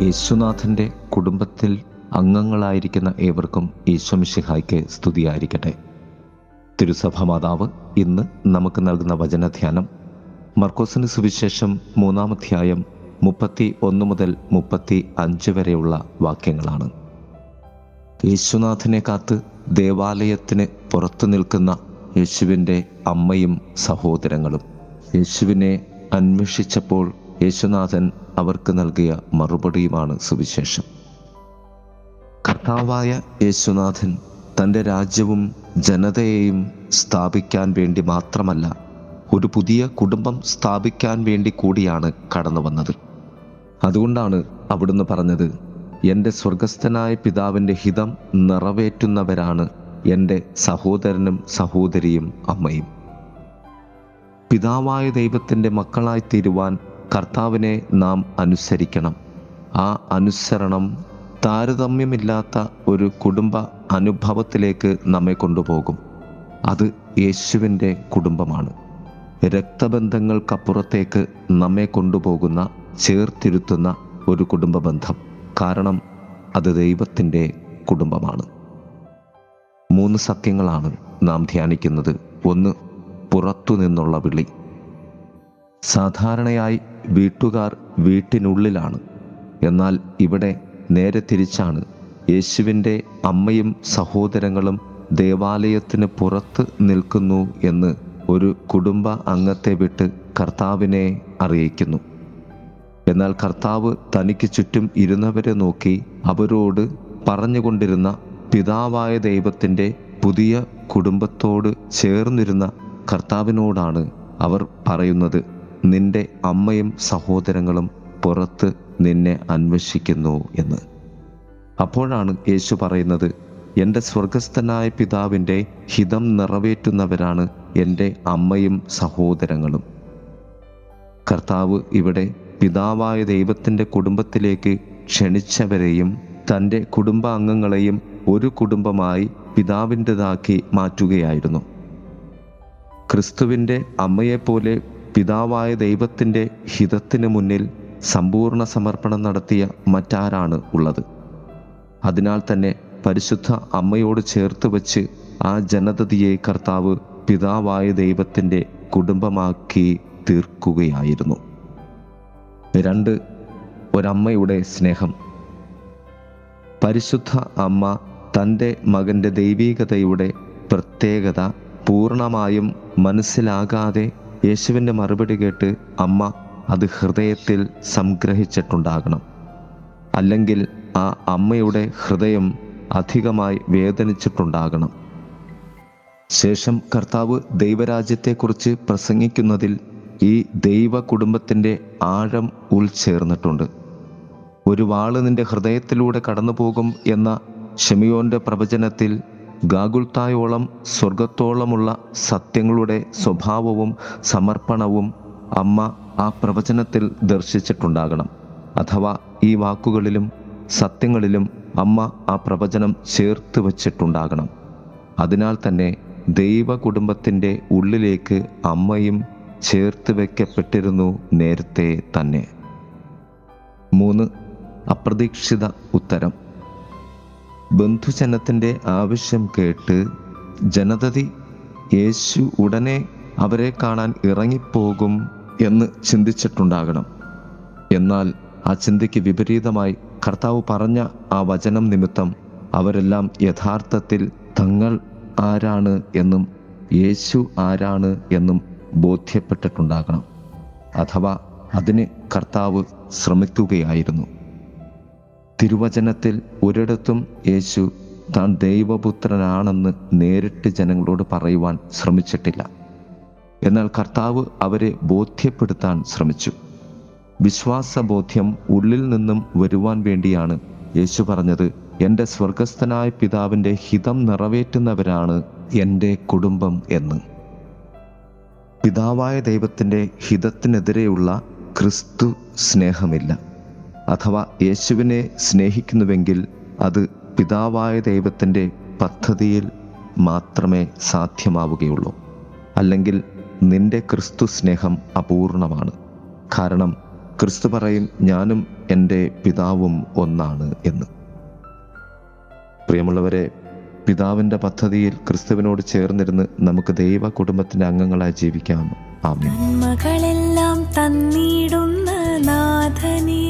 യേശുനാഥന്റെ കുടുംബത്തിൽ അംഗങ്ങളായിരിക്കുന്ന ഏവർക്കും ഈശ്വമിഷിഹായ്ക്ക് സ്തുതിയായിരിക്കട്ടെ. തിരുസഭ മാതാവ് ഇന്ന് നമുക്ക് നൽകുന്ന വചനധ്യാനം മർക്കോസിന് സുവിശേഷം മൂന്നാമധ്യായം മുപ്പത്തി ഒന്ന് മുതൽ മുപ്പത്തി അഞ്ച് വരെയുള്ള വാക്യങ്ങളാണ്. യേശുനാഥനെ കാത്ത് ദേവാലയത്തിന് പുറത്തു നിൽക്കുന്ന യേശുവിന്റെ അമ്മയും സഹോദരങ്ങളും. യേശുവിനെ അന്വേഷിച്ചപ്പോൾ യേശുനാഥൻ അവർക്ക് നൽകിയ മറുപടിയുമാണ് സുവിശേഷം. കർത്താവായ യേശുനാഥൻ തന്റെ രാജ്യവും ജനതയെയും സ്ഥാപിക്കാൻ വേണ്ടി മാത്രമല്ല ഒരു പുതിയ കുടുംബം സ്ഥാപിക്കാൻ വേണ്ടി കൂടിയാണ് കടന്നു വന്നത്. അതുകൊണ്ടാണ് അവിടുന്ന് പറഞ്ഞത് എന്റെ സ്വർഗസ്ഥനായ പിതാവിന്റെ ഹിതം നിറവേറ്റുന്നവരാണ് എന്റെ സഹോദരനും സഹോദരിയും അമ്മയും. പിതാവായ ദൈവത്തിന്റെ മക്കളായി തീരുവാൻ കർത്താവിനെ നാം അനുസരിക്കണം. ആ അനുസരണം താരതമ്യമില്ലാത്ത ഒരു കുടുംബ അനുഭവത്തിലേക്ക് നമ്മെ കൊണ്ടുപോകും. അത് യേശുവിന്റെ കുടുംബമാണ്. രക്തബന്ധങ്ങൾക്കപ്പുറത്തേക്ക് നമ്മെ കൊണ്ടുപോകുന്ന ചേർത്തിരുത്തുന്ന ഒരു കുടുംബ ബന്ധം കാരണം അത് ദൈവത്തിന്റെ കുടുംബമാണ്. മൂന്ന് സത്യങ്ങളാണ് നാം ധ്യാനിക്കുന്നത്. ഒന്ന് പുറത്തു നിന്നുള്ള വിളി. സാധാരണയായി വീട്ടുകാർ വീട്ടിനുള്ളിലാണ്. എന്നാൽ ഇവിടെ നേരെ തിരിച്ചാണ്. യേശുവിന്റെ അമ്മയും സഹോദരങ്ങളും ദേവാലയത്തിന് പുറത്ത് നിൽക്കുന്നു എന്ന് ഒരു കുടുംബ അംഗത്തെ വിട്ട് കർത്താവിനെ അറിയിക്കുന്നു. എന്നാൽ കർത്താവ് തനിക്ക് ചുറ്റും ഇരുന്നവരെ നോക്കി അവരോട് പറഞ്ഞുകൊണ്ടിരുന്ന പിതാവായ ദൈവത്തിന്റെ പുതിയ കുടുംബത്തോട് ചേർന്നിരുന്ന കർത്താവിനോടാണ് അവർ പറയുന്നത്. നിന്റെ അമ്മയും സഹോദരങ്ങളും പുറത്ത് നിന്നെ അന്വേഷിക്കുന്നു എന്ന്. അപ്പോഴാണ് യേശു പറയുന്നത് എന്റെ സ്വർഗസ്ഥനായ പിതാവിന്റെ ഹിതം നിറവേറ്റുന്നവരാണ് എന്റെ അമ്മയും സഹോദരങ്ങളും. കർത്താവ് ഇവിടെ പിതാവായ ദൈവത്തിന്റെ കുടുംബത്തിലേക്ക് ക്ഷണിച്ചവരെയും തന്റെ കുടുംബാംഗങ്ങളെയും ഒരു കുടുംബമായി പിതാവിന്റെതാക്കി മാറ്റുകയായിരുന്നു. ക്രിസ്തുവിന്റെ അമ്മയെപ്പോലെ പിതാവായ ദൈവത്തിന്റെ ഹിതത്തിന് മുന്നിൽ സമ്പൂർണ സമർപ്പണം നടത്തിയ മറ്റാരാണ് ഉള്ളത്. അതിനാൽ തന്നെ പരിശുദ്ധ അമ്മയോട് ചേർത്ത് വച്ച് ആ ജനതതിയെ കർത്താവ് പിതാവായ ദൈവത്തിന്റെ കുടുംബമാക്കി തീർക്കുകയായിരുന്നു. രണ്ട് ഒരമ്മയുടെ സ്നേഹം. പരിശുദ്ധ അമ്മ തന്റെ മകന്റെ ദൈവീകതയുടെ പ്രത്യേകത പൂർണമായും മനസ്സിലാകാതെ യേശുവിന്റെ മറുപടി കേട്ട് അമ്മ അത് ഹൃദയത്തിൽ സംഗ്രഹിച്ചിട്ടുണ്ടാകണം. അല്ലെങ്കിൽ ആ അമ്മയുടെ ഹൃദയം അധികമായി വേദനിച്ചിട്ടുണ്ടാകണം. ശേഷം കർത്താവ് ദൈവരാജ്യത്തെക്കുറിച്ച് പ്രസംഗിക്കുന്നതിൽ ഈ ദൈവ കുടുംബത്തിന്റെ ആഴം ഉൾച്ചേർന്നിട്ടുണ്ട്. ഒരു വാൾ നിന്റെ ഹൃദയത്തിലൂടെ കടന്നു പോകും എന്ന ഷെമിയോന്റെ പ്രവചനത്തിൽ ഗാഗുൽത്തായോളം സ്വർഗത്തോളമുള്ള സത്യങ്ങളുടെ സ്വഭാവവും സമർപ്പണവും അമ്മ ആ പ്രവചനത്തിൽ ദർശിച്ചിട്ടുണ്ടാകണം. അഥവാ ഈ വാക്കുകളിലും സത്യങ്ങളിലും അമ്മ ആ പ്രവചനം ചേർത്ത് വച്ചിട്ടുണ്ടാകണം. അതിനാൽ തന്നെ ദൈവ കുടുംബത്തിന്റെ ഉള്ളിലേക്ക് അമ്മയും ചേർത്ത് വയ്ക്കപ്പെട്ടിരുന്നു നേരത്തെ തന്നെ. മൂന്ന് അപ്രതീക്ഷിത ഉത്തരം. ബന്ധുജനത്തിന്റെ ആവശ്യം കേട്ട് ജനതതി യേശു ഉടനെ അവരെ കാണാൻ ഇറങ്ങിപ്പോകും എന്ന് ചിന്തിച്ചിട്ടുണ്ടാകണം. എന്നാൽ ആ ചിന്തയ്ക്ക് വിപരീതമായി കർത്താവ് പറഞ്ഞ ആ വചനം നിമിത്തം അവരെല്ലാം യഥാർത്ഥത്തിൽ തങ്ങൾ ആരാണ് എന്നും യേശു ആരാണ് എന്നും ബോധ്യപ്പെട്ടിട്ടുണ്ടാകണം. അഥവാ അതിന് കർത്താവ് ശ്രമിക്കുകയായിരുന്നു. തിരുവചനത്തിൽ ഒരിടത്തും യേശു താൻ ദൈവപുത്രനാണെന്ന് നേരിട്ട് ജനങ്ങളോട് പറയുവാൻ ശ്രമിച്ചിട്ടില്ല. എന്നാൽ കർത്താവ് അവരെ ബോധ്യപ്പെടുത്താൻ ശ്രമിച്ചു. വിശ്വാസബോധ്യം ഉള്ളിൽ നിന്നും വരുവാൻ വേണ്ടിയാണ് യേശു പറഞ്ഞത് എന്റെ സ്വർഗസ്ഥനായ പിതാവിന്റെ ഹിതം നിറവേറ്റുന്നവരാണ് എന്റെ കുടുംബം എന്ന്. പിതാവായ ദൈവത്തിന്റെ ഹിതത്തിനെതിരെയുള്ള ക്രിസ്തു സ്നേഹമില്ല. അഥവാ യേശുവിനെ സ്നേഹിക്കുന്നുവെങ്കിൽ അത് പിതാവായ ദൈവത്തിന്റെ പദ്ധതിയിൽ മാത്രമേ സാധ്യമാവുകയുള്ളൂ. അല്ലെങ്കിൽ നിന്റെ ക്രിസ്തു സ്നേഹം അപൂർണമാണ്. കാരണം ക്രിസ്തു പറയും ഞാനും എന്റെ പിതാവും ഒന്നാണ് എന്ന്. പ്രിയമുള്ളവരെ പിതാവിന്റെ പദ്ധതിയിൽ ക്രിസ്തുവിനോട് ചേർന്നിരുന്ന് നമുക്ക് ദൈവ കുടുംബത്തിന്റെ അംഗങ്ങളായി ജീവിക്കാം. ആമേൻ. മകളെല്ലാം തന്നിടുന്ന നാഥനേ